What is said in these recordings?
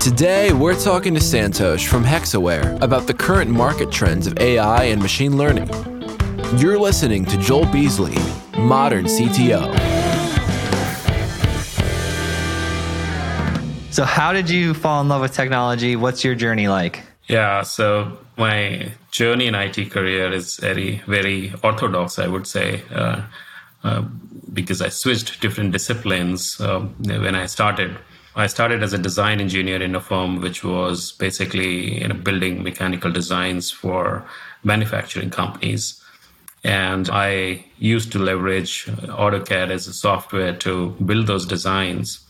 Today, we're talking to Santosh from Hexaware about the current market trends of AI and machine learning. You're listening to Joel Beasley, Modern CTO. So, how did you fall in love with technology? What's your journey like? Yeah, so my journey in IT career is very, very orthodox, I would say, uh, uh, because I switched different disciplines um, when I started. I started as a design engineer in a firm which was basically you know, building mechanical designs for manufacturing companies. And I used to leverage AutoCAD as a software to build those designs.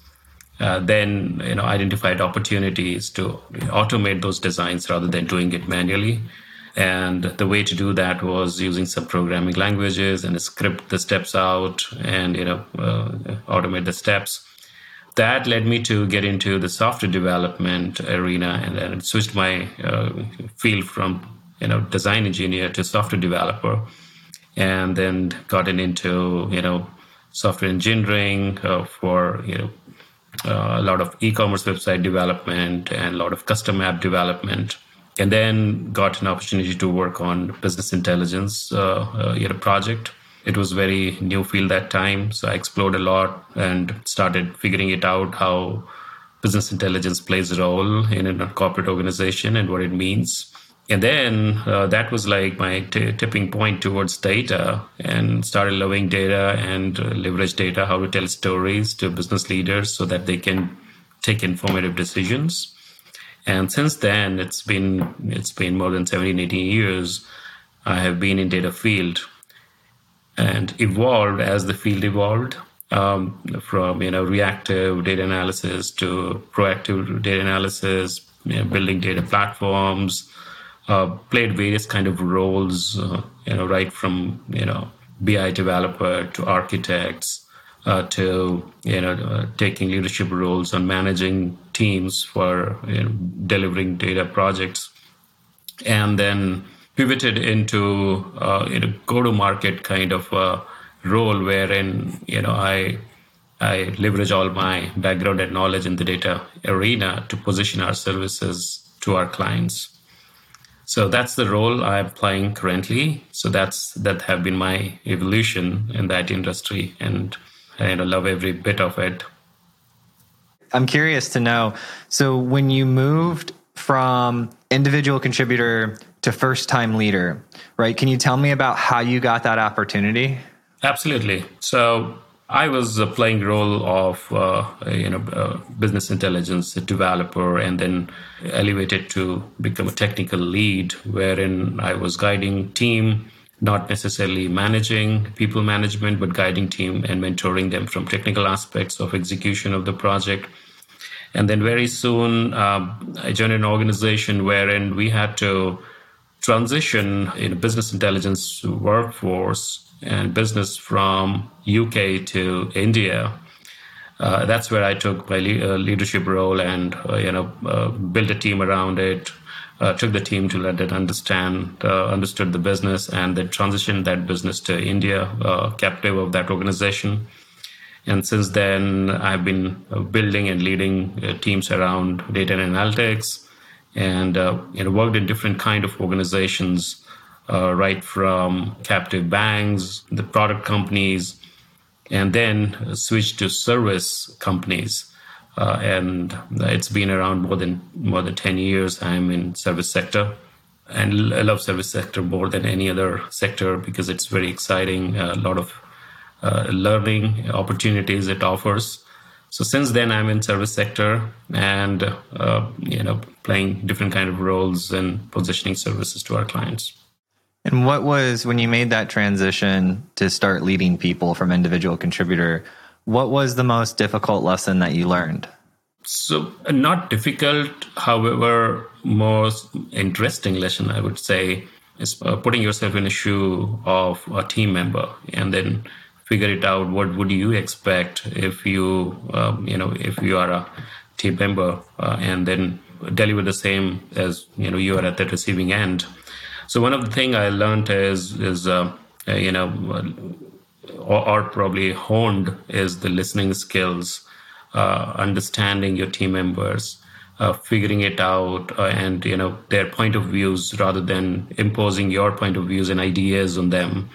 Uh, then you know identified opportunities to automate those designs rather than doing it manually and the way to do that was using some programming languages and script the steps out and you know uh, automate the steps that led me to get into the software development arena and then switched my uh, field from you know design engineer to software developer and then gotten into you know software engineering uh, for you know uh, a lot of e-commerce website development and a lot of custom app development. And then got an opportunity to work on business intelligence uh, uh, you know, project it was very new field that time so i explored a lot and started figuring it out how business intelligence plays a role in a corporate organization and what it means. And then uh, that was like my t- tipping point towards data and started loving data and uh, leverage data how to tell stories to business leaders so that they can take informative decisions. And since then it's been it's been more than 17 18 years i have been in data field and evolved as the field evolved um, from you know reactive data analysis to proactive data analysis you know, building data platforms uh, played various kind of roles, uh, you know, right from you know BI developer to architects uh, to you know uh, taking leadership roles on managing teams for you know, delivering data projects, and then pivoted into uh, you know go-to-market kind of role wherein you know I I leverage all my background and knowledge in the data arena to position our services to our clients. So that's the role I'm playing currently. So that's that have been my evolution in that industry, and I love every bit of it. I'm curious to know. So when you moved from individual contributor to first time leader, right? Can you tell me about how you got that opportunity? Absolutely. So I was playing role of uh, you know uh, business intelligence developer, and then elevated to become a technical lead, wherein I was guiding team, not necessarily managing people management, but guiding team and mentoring them from technical aspects of execution of the project. And then very soon, uh, I joined an organization wherein we had to transition in business intelligence workforce and business from UK to India. Uh, that's where I took my le- uh, leadership role and uh, you know uh, built a team around it. Uh, took the team to let it understand, uh, understood the business, and then transitioned that business to India, captive of that organization. And since then, I've been building and leading teams around data and analytics, and you know worked in different kind of organizations uh, right from captive banks, the product companies, and then switch to service companies. Uh, and it's been around more than more than 10 years. I'm in service sector and I love service sector more than any other sector because it's very exciting. A lot of uh, learning opportunities it offers. So since then, I'm in service sector and uh, you know playing different kind of roles and positioning services to our clients. And what was when you made that transition to start leading people from individual contributor? What was the most difficult lesson that you learned? So, not difficult, however, most interesting lesson I would say is uh, putting yourself in the shoe of a team member and then figure it out. What would you expect if you, um, you know, if you are a team member uh, and then deliver the same as you know you are at the receiving end so one of the thing I learned is is uh, uh you know, or, or, probably honed is the listening skills, uh, understanding your team members, uh, figuring it out uh, and you know their point of views rather than imposing your point of views and ideas on them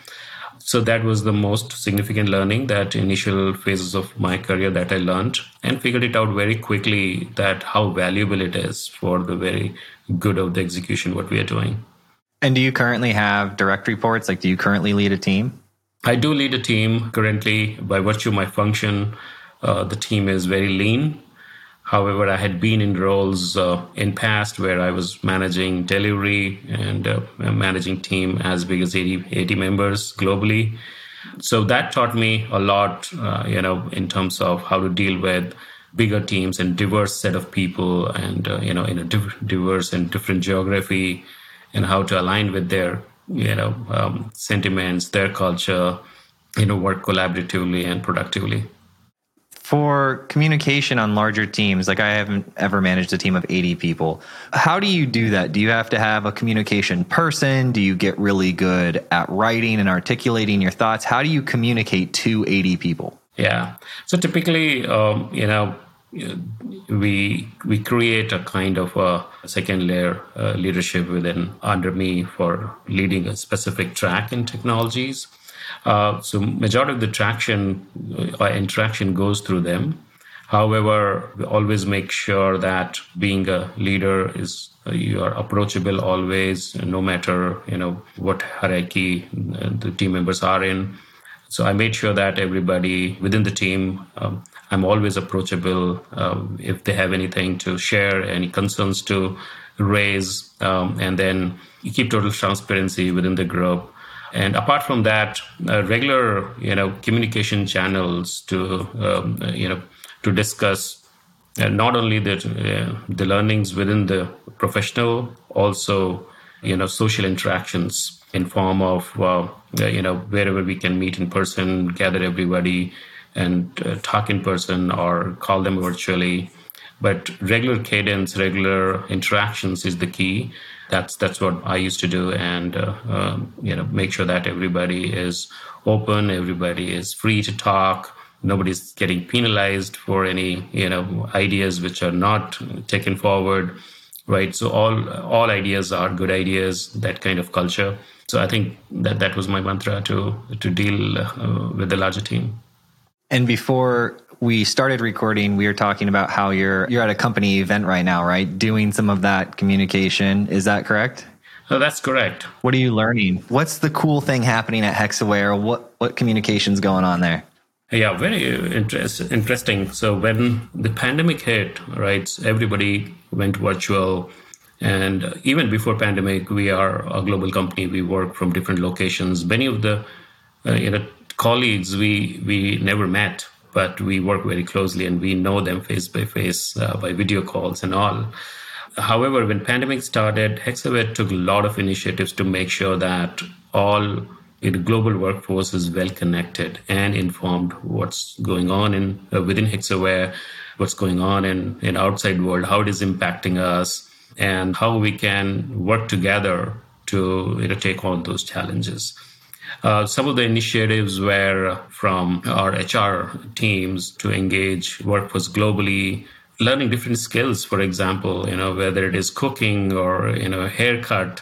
so that was the most significant learning that initial phases of my career that i learned and figured it out very quickly that how valuable it is for the very good of the execution what we are doing. And do you currently have direct reports? Like do you currently lead a team? I do lead a team currently. By virtue of my function uh, the team is very lean However, I had been in roles uh, in past where I was managing delivery and uh, managing team as big as 80, 80, members globally. So that taught me a lot, uh, you know, in terms of how to deal with bigger teams and diverse set of people and, uh, you know, in a div- diverse and different geography and how to align with their, you know, um, sentiments, their culture, you know, work collaboratively and productively for communication on larger teams like i haven't ever managed a team of 80 people. How do you do that? Do you have to have a communication person? Do you get really good at writing and articulating your thoughts? How do you communicate to 80 people? Yeah. So typically um, you know we we create a kind of a second layer uh, leadership within under me for leading a specific track in technologies uh, so majority of the traction or uh, interaction goes through them. However, we always make sure that being a leader is uh, you are approachable always, no matter you know what hierarchy the team members are in. So I made sure that everybody within the team, um, I'm always approachable. Um, if they have anything to share, any concerns to raise, um, and then you keep total transparency within the group. And apart from that, uh, regular you know communication channels to um, you know to discuss uh, not only the uh, the learnings within the professional, also you know social interactions in form of uh, you know wherever we can meet in person, gather everybody, and uh, talk in person or call them virtually. But regular cadence, regular interactions is the key that's that's what I used to do, and uh, um, you know, make sure that everybody is open, everybody is free to talk, nobody's getting penalized for any you know ideas which are not taken forward, right? So all all ideas are good ideas. That kind of culture. So I think that that was my mantra to to deal uh, with the larger team. And before we started recording, we were talking about how you're you're at a company event right now, right? Doing some of that communication. Is that correct? Oh, that's correct. What are you learning? What's the cool thing happening at Hexaware? What what communications going on there? Yeah, very interest, interesting. So when the pandemic hit, right, everybody went virtual. And even before pandemic, we are a global company. We work from different locations. Many of the uh, you know colleagues we we never met but we work very closely and we know them face by face uh, by video calls and all. However, when pandemic started, Hexaware took a lot of initiatives to make sure that all the global workforce is well connected and informed what's going on in uh, within Hexaware, what's going on in in outside world, how it is impacting us, and how we can work together to you know, take on those challenges. Uh, some of the initiatives were from our HR teams to engage workforce globally, learning different skills, for example, you know, whether it is cooking or, you know, haircut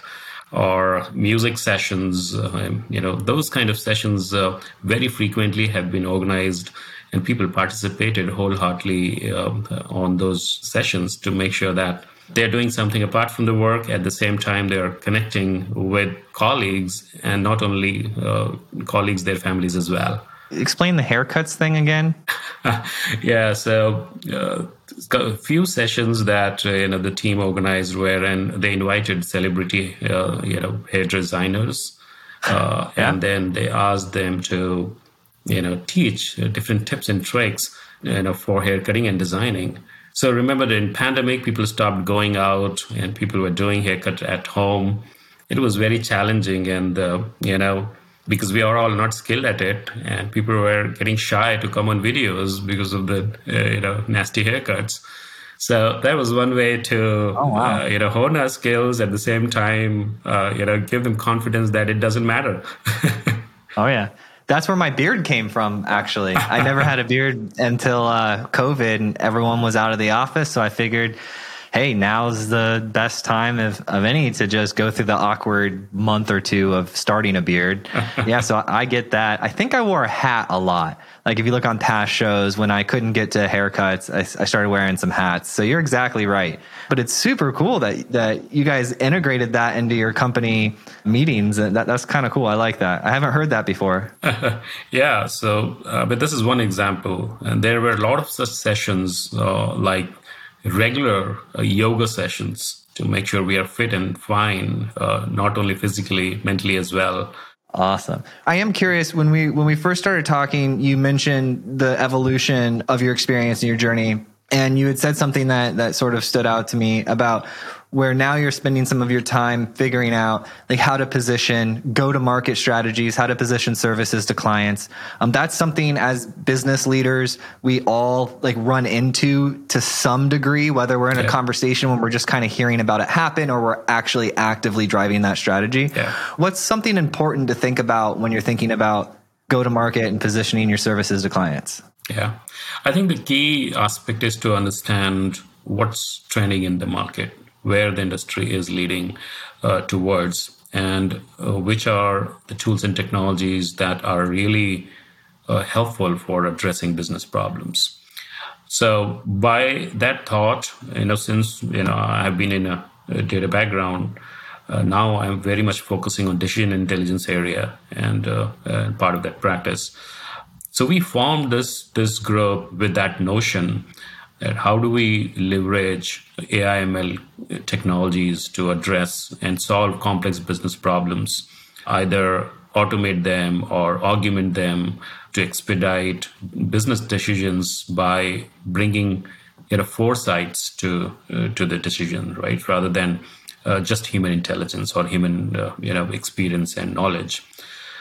or music sessions, uh, you know, those kind of sessions uh, very frequently have been organized and people participated wholeheartedly um, on those sessions to make sure that they're doing something apart from the work. At the same time they're connecting with colleagues and not only uh, colleagues their families as well. Explain the haircuts thing again. Yeah so uh, a few sessions that uh, you know the team organized where and they invited celebrity uh, you know hair designers uh, yeah. and then they asked them to you know teach different tips and tricks you know for hair cutting and designing so remember in pandemic, people stopped going out and people were doing haircut at home. It was very challenging, and uh, you know because we are all not skilled at it, and people were getting shy to come on videos because of the uh, you know nasty haircuts. So that was one way to oh, wow. uh, you know hone our skills at the same time, uh, you know, give them confidence that it doesn't matter. oh yeah. That's where my beard came from, actually. I never had a beard until uh, COVID and everyone was out of the office. So I figured, hey, now's the best time of, of any to just go through the awkward month or two of starting a beard. yeah, so I get that. I think I wore a hat a lot. Like if you look on past shows, when I couldn't get to haircuts, I, I started wearing some hats. So you're exactly right. But it's super cool that that you guys integrated that into your company meetings. And that, that's kind of cool. I like that. I haven't heard that before. yeah. So, uh, but this is one example, and there were a lot of such sessions, uh, like regular uh, yoga sessions, to make sure we are fit and fine, uh, not only physically, mentally as well. Awesome. I am curious when we when we first started talking, you mentioned the evolution of your experience and your journey and you had said something that that sort of stood out to me about where now you're spending some of your time figuring out like how to position go to market strategies how to position services to clients. Um, that's something as business leaders we all like run into to some degree whether we're in yeah. a conversation when we're just kind of hearing about it happen or we're actually actively driving that strategy. Yeah. what's something important to think about when you're thinking about go to market and positioning your services to clients? Yeah. I think the key aspect is to understand what's trending in the market where the industry is leading uh, towards and uh, which are the tools and technologies that are really uh, helpful for addressing business problems. So by that thought you know since you know i've been in a, a data background uh, now i'm very much focusing on decision intelligence area and, uh, and part of that practice. So we formed this this group with that notion that how do we leverage AI ML technologies to address and solve complex business problems, either automate them or augment them to expedite business decisions by bringing you know foresights to uh, to the decision, right? Rather than uh, just human intelligence or human uh, you know experience and knowledge.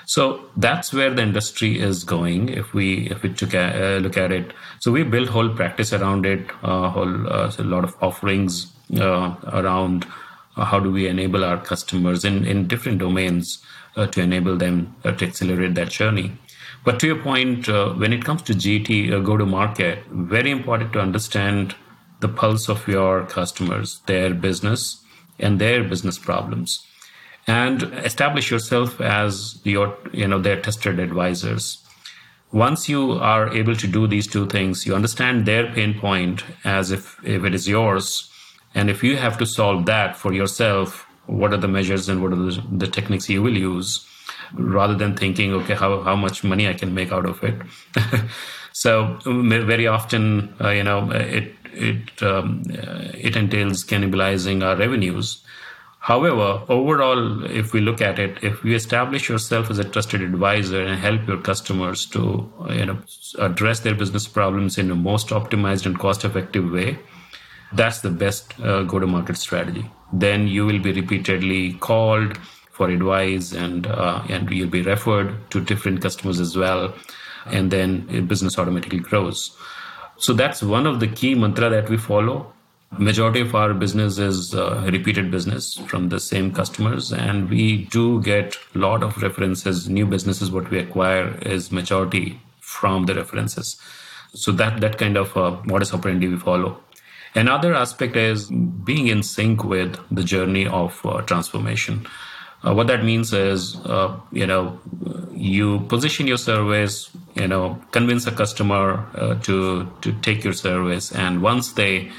So that's where the industry is going. If we if we took a, uh, look at it, so we built whole practice around it, uh, whole uh, so a lot of offerings uh, around uh, how do we enable our customers in in different domains uh, to enable them to accelerate that journey. But to your point, when it comes to GT go to market, very important to understand the pulse of your customers, their business, and their business problems and establish yourself as your you know their tested advisors. Once you are able to do these two things you understand their pain point as if if it is yours. And if you have to solve that for yourself what are the measures and what are the, the techniques you will use? Rather than thinking okay how, how much money i can make out of it. So very often uh, you know it it um, it entails cannibalizing our revenues However, overall, if we look at it, if you establish yourself as a trusted advisor and help your customers to you know address their business problems in the most optimized and cost-effective way, that's the best uh, go-to-market strategy. Then you will be repeatedly called for advice, and uh, and you'll be referred to different customers as well, and then business automatically grows. So that's one of the key mantra that we follow majority of our business is uh, repeated business from the same customers and we do get a lot of references. New businesses what we acquire is majority from the references. So that that kind of uh, modus operandi we follow. Another aspect is being in sync with the journey of uh, transformation. Uh, what that means is uh, you know you position your service you know convince a customer uh, to to take your service and once they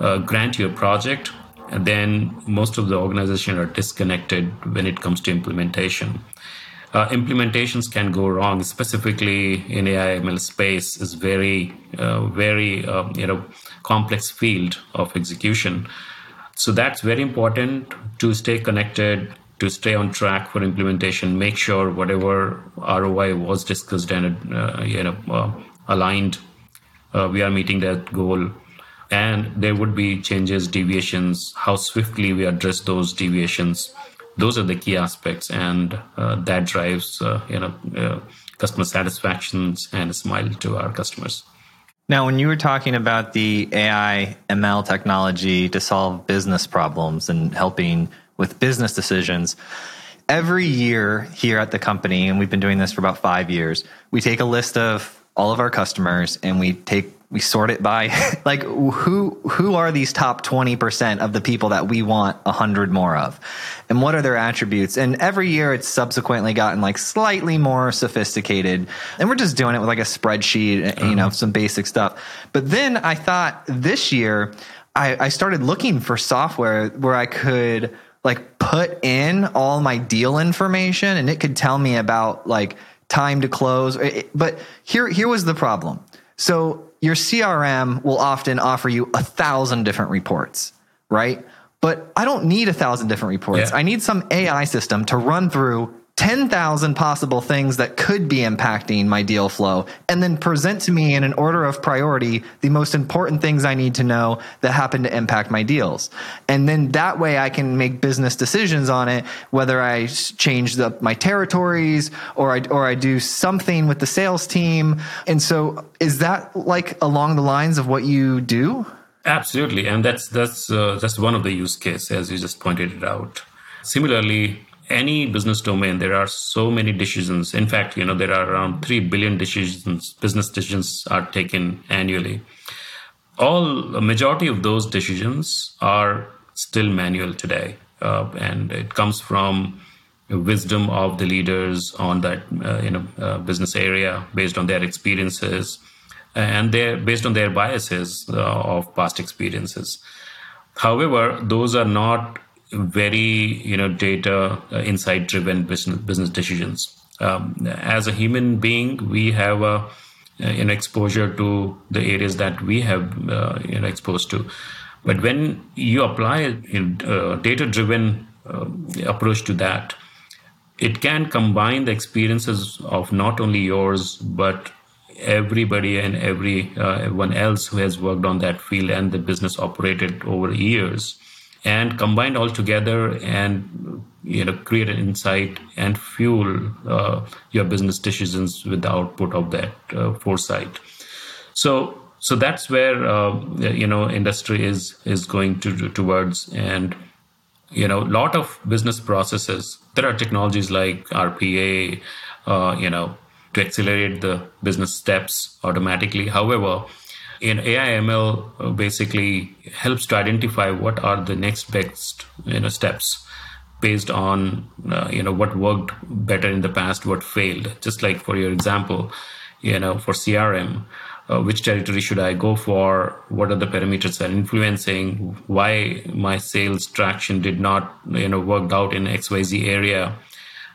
uh, grant you a project, and then most of the organization are disconnected when it comes to implementation. Uh, implementations can go wrong, specifically in AI ML space is very, uh, very um, you know complex field of execution. So that's very important to stay connected, to stay on track for implementation. Make sure whatever ROI was discussed and uh, you know uh, aligned, uh, we are meeting that goal and there would be changes deviations how swiftly we address those deviations. Those are the key aspects and uh, that drives uh, you know uh, customer satisfactions and a smile to our customers. Now when you were talking about the ai ml technology to solve business problems and helping with business decisions every year here at the company and we've been doing this for about five years we take a list of all of our customers and we take we sort it by like who who are these top 20% of the people that we want 100 more of? And what are their attributes? And every year it's subsequently gotten like slightly more sophisticated. And we're just doing it with like a spreadsheet you mm-hmm. know some basic stuff. But then i thought this year I, I started looking for software where i could like put in all my deal information and it could tell me about like time to close. But here here was the problem. So your CRM will often offer you a thousand different reports, right? But I don't need a thousand different reports. Yeah. I need some AI system to run through 10,000 possible things that could be impacting my deal flow and then present to me in an order of priority the most important things I need to know that happen to impact my deals. And then that way I can make business decisions on it, whether I change the, my territories or I, or I do something with the sales team. And so is that like along the lines of what you do? Absolutely. And that's, that's, uh, that's one of the use cases, as you just pointed it out. Similarly, any business domain, there are so many decisions. In fact, you know, there are around 3 billion decisions, business decisions are taken annually. All, a majority of those decisions are still manual today. Uh, and it comes from wisdom of the leaders on that uh, you know uh, business area based on their experiences and their based on their biases uh, of past experiences however those are not very you know data uh, insight driven business business decisions. Um, as a human being, we have a an exposure to the areas that we have uh, you know exposed to. But when you apply a uh, data driven uh, approach to that, it can combine the experiences of not only yours but everybody and every uh, everyone else who has worked on that field and the business operated over years and combined all together and you know create an insight and fuel uh, your business decisions with the output of that uh, foresight. So so that's where uh, you know industry is is going to towards. And you know a lot of business processes there are technologies like rpa uh, you know to accelerate the business steps automatically. However in AI ML uh, basically helps to identify what are the next best you know steps based on uh, you know what worked better in the past, what failed. Just like for your example, you know for CRM, uh, which territory should I go for? What are the parameters that are influencing? Why my sales traction did not you know worked out in XYZ area?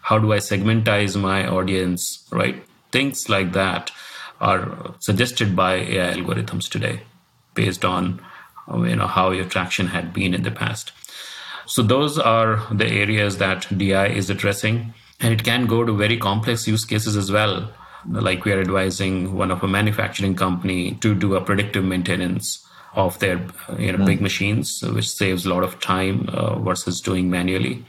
How do I segmentize my audience? Right, things like that are suggested by AI algorithms today based on you know how your traction had been in the past. So those are the areas that DI is addressing, and it can go to very complex use cases as well. Like we are advising one of a manufacturing company to do a predictive maintenance of their you know big machines, which saves a lot of time uh, versus doing manually,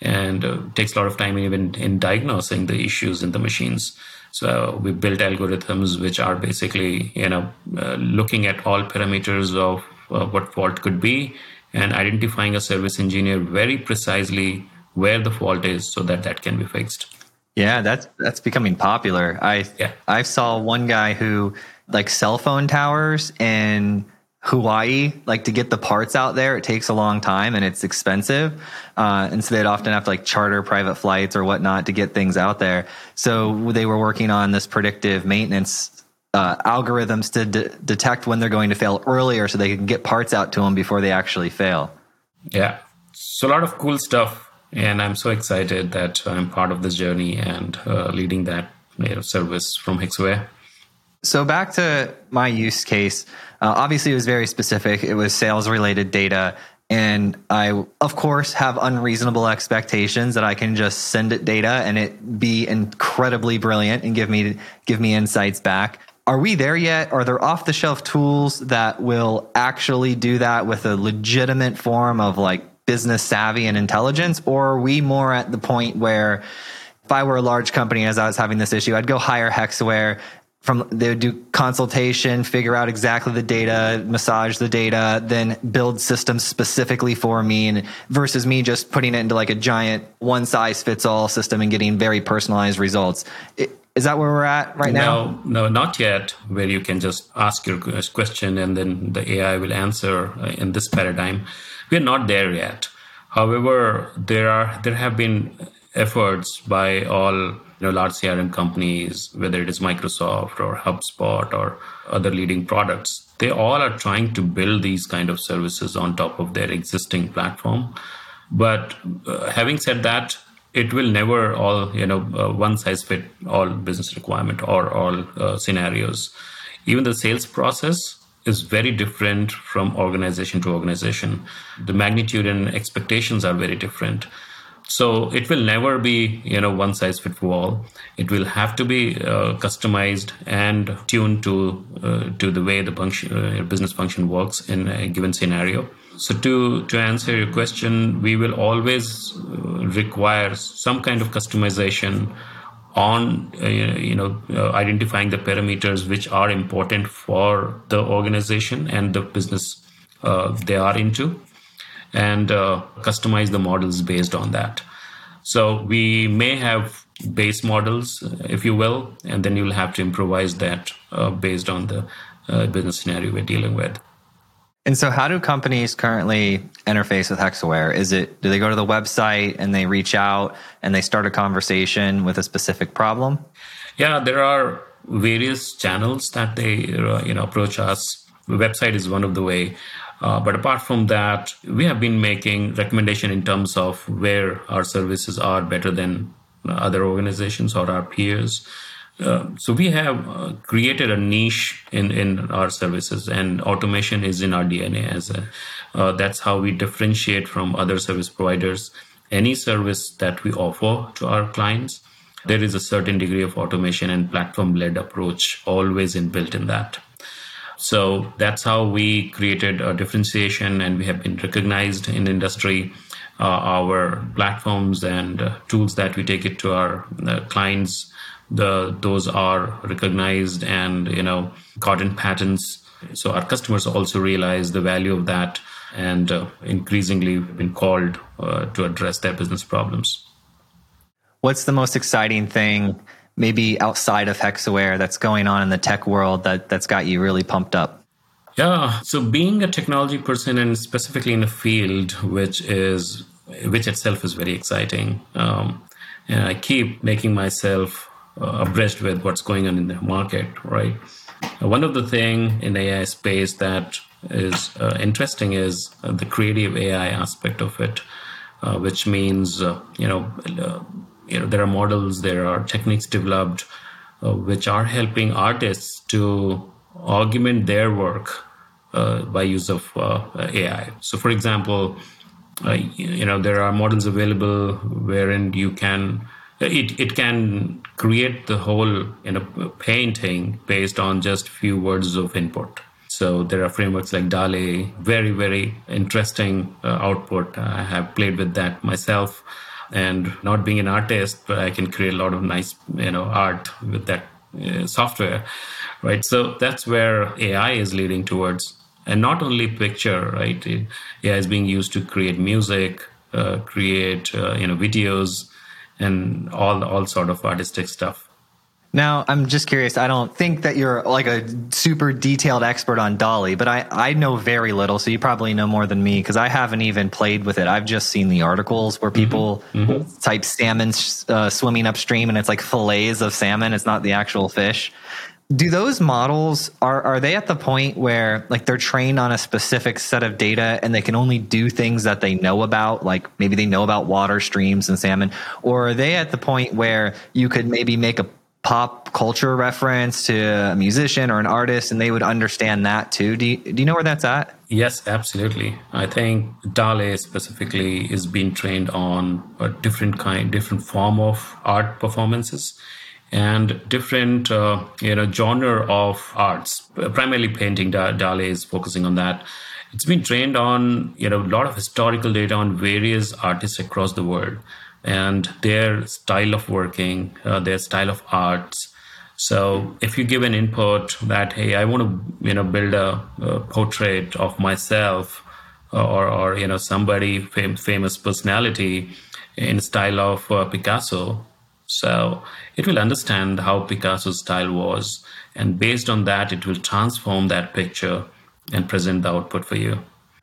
and uh, takes a lot of time even in diagnosing the issues in the machines. So we built algorithms which are basically, you know, uh, looking at all parameters of uh, what fault could be and identifying a service engineer very precisely where the fault is so that that can be fixed. Yeah, that's that's becoming popular. I yeah. I saw one guy who like cell phone towers and Hawaii, like to get the parts out there, it takes a long time and it's expensive. Uh, and so they'd often have to like charter private flights or whatnot to get things out there. So they were working on this predictive maintenance uh, algorithms to de- detect when they're going to fail earlier so they can get parts out to them before they actually fail. Yeah. So a lot of cool stuff. And I'm so excited that I'm part of this journey and uh, leading that service from Hexaware. So back to my use case. Uh, obviously, it was very specific. It was sales related data. And I, of course, have unreasonable expectations that I can just send it data and it be incredibly brilliant and give me give me insights back. Are we there yet? Are there off the shelf tools that will actually do that with a legitimate form of like business savvy and intelligence? Or are we more at the point where if I were a large company as I was having this issue, I'd go hire Hexaware from they would do consultation, figure out exactly the data, massage the data, then build systems specifically for me and versus me just putting it into like a giant one size fits all system and getting very personalized results. It, Is that where we're at right now? No, no, not yet. Where you can just ask your question and then the AI will answer uh, in this paradigm. We're not there yet. However, there are there have been efforts by all you know large CRM companies, whether it is Microsoft or HubSpot or other leading products. They all are trying to build these kind of services on top of their existing platform. But uh, having said that, it will never all you know uh, one size fit all business requirement or all uh, scenarios even the sales process is very different from organization to organization the magnitude and expectations are very different so it will never be you know one size fits all. It will have to be uh, customized and tuned to uh, to the way the function, uh, business function works in a given scenario. So to to answer your question, we will always uh, require some kind of customization on uh, you know uh, identifying the parameters which are important for the organization and the business uh, they are into and uh, customize the models based on that so we may have base models if you will and then you'll have to improvise that uh, based on the business scenario we're dealing with and so, how do companies currently interface with Hexaware? Is it do they go to the website and they reach out and they start a conversation with a specific problem? Yeah, there are various channels that they uh, you know approach us. The website is one of the way. Uh, but apart from that, we have been making recommendation in terms of where our services are better than other organizations or our peers. Uh, so we have uh, created a niche in, in our services and automation is in our dna as a, uh, that's how we differentiate from other service providers any service that we offer to our clients there is a certain degree of automation and platform led approach always inbuilt in that so that's how we created a differentiation and we have been recognized in industry uh, our platforms and uh, tools that we take it to our clients. The those are recognized and you know cotton patents so our customers also realize the value of that and uh, increasingly we've been called uh, to address their business problems. What's the most exciting thing maybe outside of hexaware that's going on in the tech world that that's got you really pumped up yeah so being a technology person and specifically in a field which is which itself is very exciting um, and i keep making myself uh, abreast with what's going on in the market, right? One of the thing in AI space that is uh, interesting is uh, the creative AI aspect of it, uh, which means uh, you know uh, you know there are models, there are techniques developed uh, which are helping artists to augment their work uh, by use of uh, AI. So, for example, you know there are models available wherein you can it, it can create the whole you know painting based on just few words of input so there are frameworks like DALL-E, very, very interesting uh, output. I have played with that myself. And not being an artist, but I can create a lot of nice, you know, art with that uh, software, right? So that's where AI is leading towards. And not only picture, right? AI is being used to create music, uh, create, uh, you know, videos, and all all sort of artistic stuff. Now, I'm just curious. I don't think that you're like a super detailed expert on DALL-E, but I, I know very little. So you probably know more than me because I haven't even played with it. I've just seen the articles where mm-hmm. people mm-hmm. type salmon uh, swimming upstream and it's like fillets of salmon. It's not the actual fish do those models are are they at the point where like they're trained on a specific set of data and they can only do things that they know about like maybe they know about water streams and salmon or are they at the point where you could maybe make a pop culture reference to a musician or an artist and they would understand that too. Do you, do you know where that's at? Yes absolutely. I think DALL-E specifically is being trained on a different kind different form of art performances and different uh, you know genre of arts. Primarily painting DALL-E is focusing on that it's been trained on you know a lot of historical data on various artists across the world and their style of working uh, their style of arts. So if you give an input that hey i want to you know build a, a portrait of myself or, or you know somebody fam- famous personality in style of uh, picasso So it will understand how Picasso's style was, and based on that, it will transform that picture and present the output for you.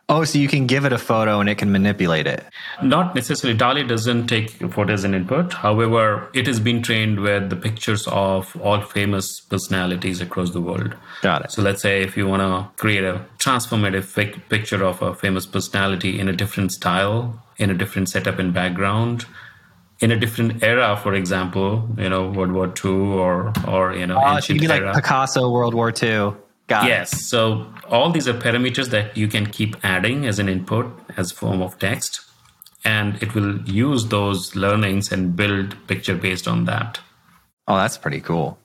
Oh, so you can give it a photo and it can manipulate it. Not necessarily. DALL-E doesn't take photos and input. However, it has been trained with the pictures of all famous personalities across the world. Got it. So let's say if you want to create a transformative picture of a famous personality in a different style, in a different setup and background, in a different era, for example, you know, World War II or or you know, uh, ancient so be era. like Picasso, World War II. Got yes. It. So all these are parameters that you can keep adding as an input as form of text, and it will use those learnings and build picture based on that. Oh, that's pretty cool.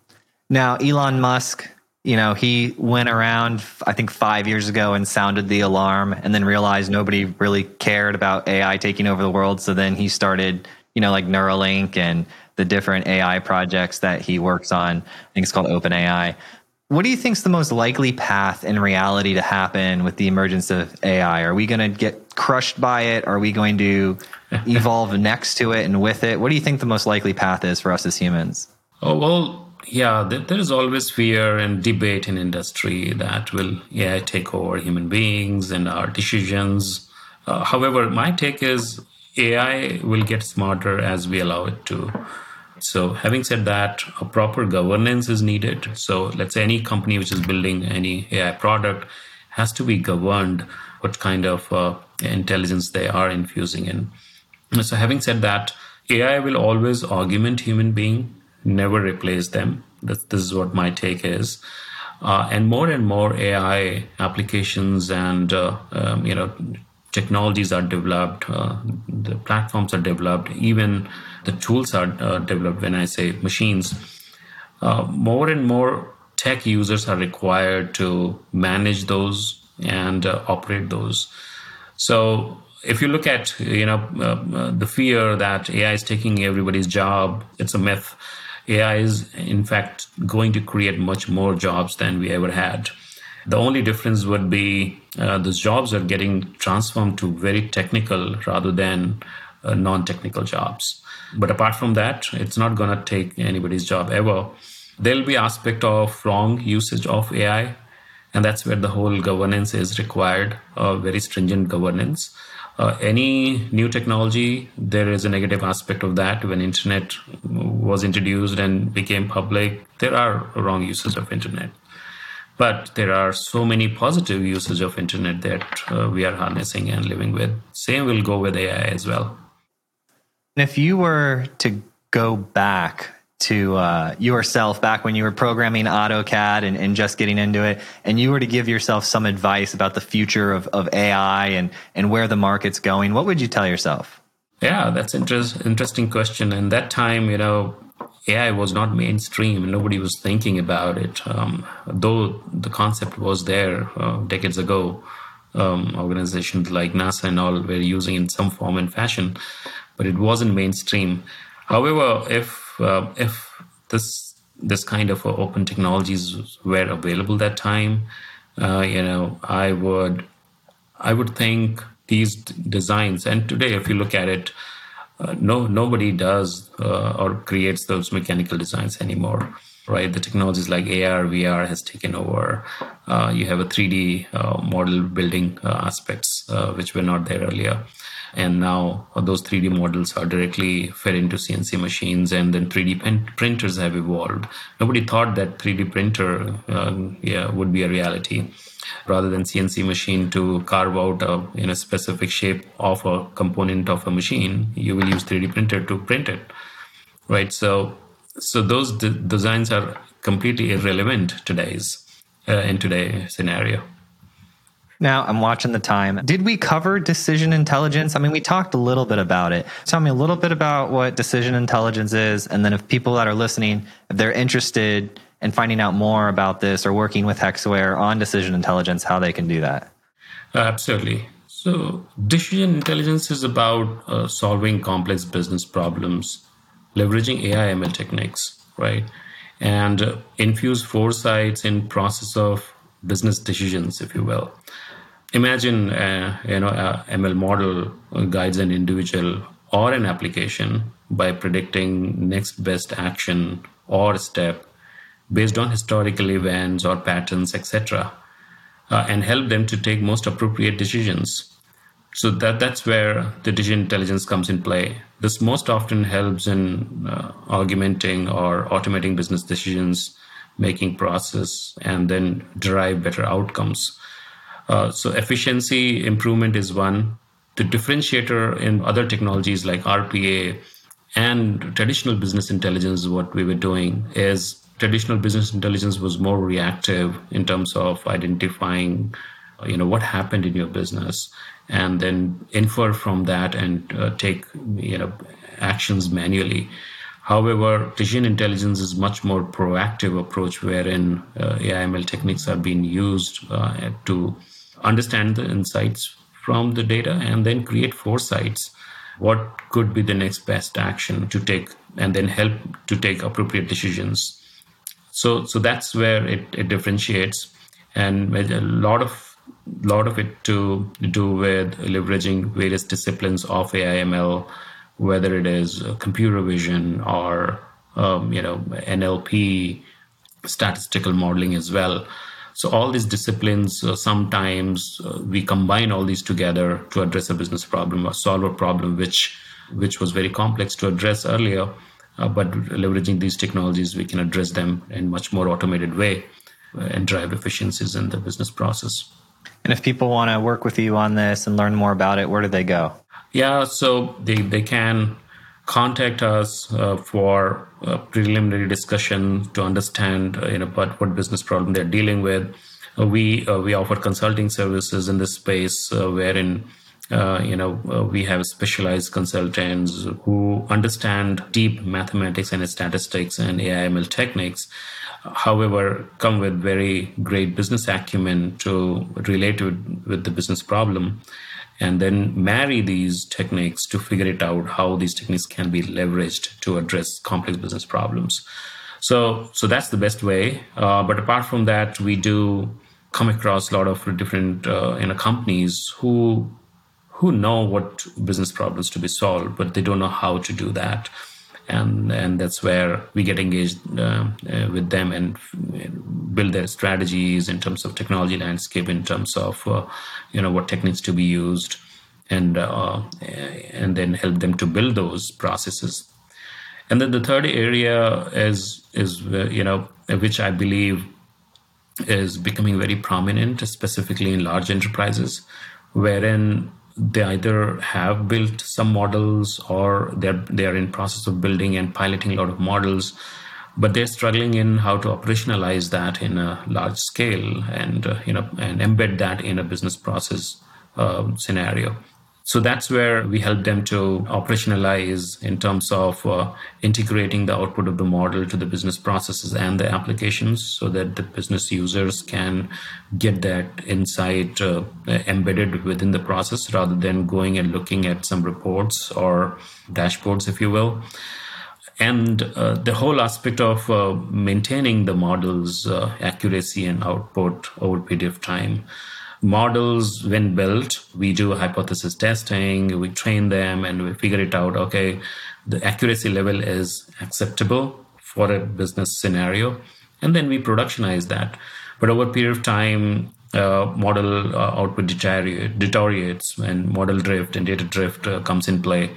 Now, Elon Musk, you know, he went around, I think, five years ago and sounded the alarm and then realized nobody really cared about AI taking over the world. So then he started, you know, like Neuralink and the different AI projects that he works on. I think it's called OpenAI. What do you think is the most likely path in reality to happen with the emergence of AI? Are we going to get crushed by it? Are we going to evolve next to it and with it? What do you think the most likely path is for us as humans? Oh, well, yeah, there is always fear and debate in industry that will AI take over human beings and our decisions. Uh, however, my take is AI will get smarter as we allow it to. So, having said that, a proper governance is needed. So, let's say any company which is building any AI product has to be governed what kind of uh, intelligence they are infusing in. So, having said that, AI will always augment human being, never replace them. This, this is what my take is. Uh, and more and more AI applications and uh, um, you know technologies are developed, uh, the platforms are developed, even the tools are uh, developed. When I say machines, uh, more and more tech users are required to manage those and uh, operate those. So if you look at you know uh, uh, the fear that AI is taking everybody's job, it's a myth. AI is in fact going to create much more jobs than we ever had. The only difference would be uh, those jobs are getting transformed to very technical rather than uh, non-technical jobs. But apart from that, it's not going to take anybody's job ever. There'll be aspect of wrong usage of AI, and that's where the whole governance is required, uh, very stringent governance. Uh, any new technology, there is a negative aspect of that. When internet was introduced and became public, there are wrong uses of internet but there are so many positive uses of internet that uh, we are harnessing and living with same will go with ai as well if you were to go back to uh, yourself back when you were programming AutoCAD and, and, just getting into it, and you were to give yourself some advice about the future of, of AI and, and where the market's going, what would you tell yourself? Yeah, that's interest, interesting question. And that time, you know, AI was not mainstream. Nobody was thinking about it. Um, though the concept was there uh, decades ago, um, organizations like NASA and all were using in some form and fashion, but it wasn't mainstream. However, if uh, if this this kind of uh, open technologies were available that time, uh, you know, I would I would think these designs. And today, if you look at it, no nobody does uh, or creates those mechanical designs anymore right? The technologies like ar vr has taken over. Uh, you have a 3d uh, model building uh, aspects uh, which were not there earlier. And now those 3d models are directly fed into cnc machines and then 3d pen- printers have evolved. Nobody thought that 3d printer yeah, would be a reality rather than CNC machine to carve out a you know specific shape of a component of a machine, you will use 3D printer to print it, right? So so those de- designs are completely irrelevant today's uh, in today's scenario. Now I'm watching the time. Did we cover decision intelligence? I mean, we talked a little bit about it. Tell me a little bit about what decision intelligence is, and then if people that are listening, if they're interested and finding out more about this or working with Hexaware on decision intelligence, how they can do that. Uh, absolutely. So, decision intelligence is about uh, solving complex business problems, leveraging AI ML techniques, right? And uh, infuse foresights in process of business decisions, if you will. Imagine, uh, you know, a ML model guides an individual or an application by predicting next best action or step based on historical events or patterns, etc., uh, and help them to take most appropriate decisions. So that that's where the decision intelligence comes in play. This most often helps in uh, augmenting or automating business decisions making process and then derive better outcomes. Uh, so efficiency improvement is one. The differentiator in other technologies like RPA and traditional business intelligence, what we were doing is traditional business intelligence was more reactive in terms of identifying you know what happened in your business and then infer from that and uh, take you know actions manually. However decision intelligence is much more proactive approach wherein uh, AIML techniques are being used uh, to understand the insights from the data and then create foresights. What could be the next best action to take and then help to take appropriate decisions so so that's where it, it differentiates and a lot of lot of it to do with leveraging various disciplines of AIML, whether it is computer vision or um, you know NLP, statistical modeling as well. So all these disciplines, uh, sometimes uh, we combine all these together to address a business problem or solve a problem which which was very complex to address earlier uh, but leveraging these technologies, we can address them in much more automated way uh, and drive efficiencies in the business process. And if people want to work with you on this and learn more about it, where do they go? Yeah, so they, they can contact us uh, for a preliminary discussion to understand uh, you know what, what business problem they're dealing with. Uh, we uh, we offer consulting services in this space wherein uh, you know, uh, we have specialized consultants who understand deep mathematics and statistics and AIML techniques. However, come with very great business acumen to relate with, with the business problem and then marry these techniques to figure it out how these techniques can be leveraged to address complex business problems. So, so that's the best way. Uh, but apart from that, we do come across a lot of different uh, you know companies who who know what business problems to be solved, but they don't know how to do that. And, and that's where we get engaged uh, uh, with them and build their strategies in terms of technology landscape, in terms of uh, you know what techniques to be used, and uh, and then help them to build those processes. And then the third area is is uh, you know which I believe is becoming very prominent, specifically in large enterprises, wherein they either have built some models or they're they are in process of building and piloting a lot of models but they're struggling in how to operationalize that in a large scale and uh, you know and embed that in a business process uh, scenario so that's where we help them to operationalize in terms of uh, integrating the output of the model to the business processes and the applications so that the business users can get that insight uh, embedded within the process rather than going and looking at some reports or dashboards, if you will. And uh, the whole aspect of uh, maintaining the model's uh, accuracy and output over a period of time models when built we do hypothesis testing we train them and we figure it out okay the accuracy level is acceptable for a business scenario and then we productionize that. But over a period of time uh, model uh, output deteriorates and model drift and data drift uh, comes in play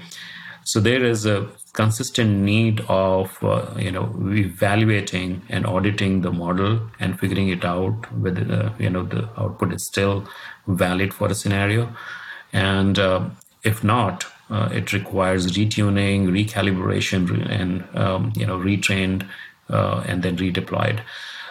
so there is a consistent need of uh, you know evaluating and auditing the model and figuring it out whether uh, you know the output is still valid for a scenario. And uh, if not uh, it requires retuning recalibration and um, you know retrained uh, and then redeployed.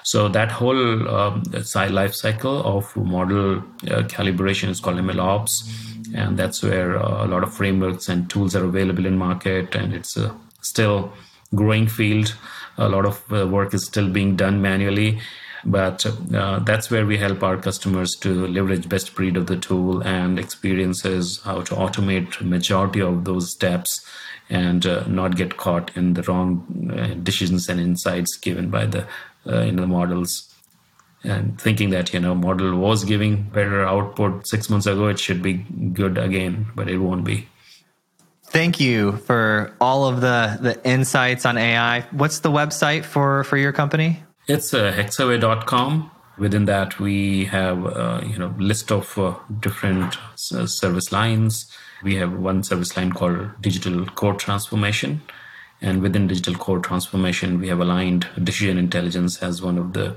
So that whole um, life cycle of model uh, calibration is called MLOps and that's where uh, a lot of frameworks and tools are available in market. And it's a still growing field. A lot of uh, work is still being done manually. But uh, that's where we help our customers to leverage best breed of the tool and experiences how to automate majority of those steps and uh, not get caught in the wrong uh, decisions and insights given by the uh, in the models and thinking that you know model was giving better output six months ago it should be good again but it won't be thank you for all of the the insights on AI. What's the website for for your company? It's uh, hexaware.com. Within that, we have uh, you know list of uh, different uh, service lines. We have one service line called digital core transformation, and within digital core transformation, we have aligned decision intelligence as one of the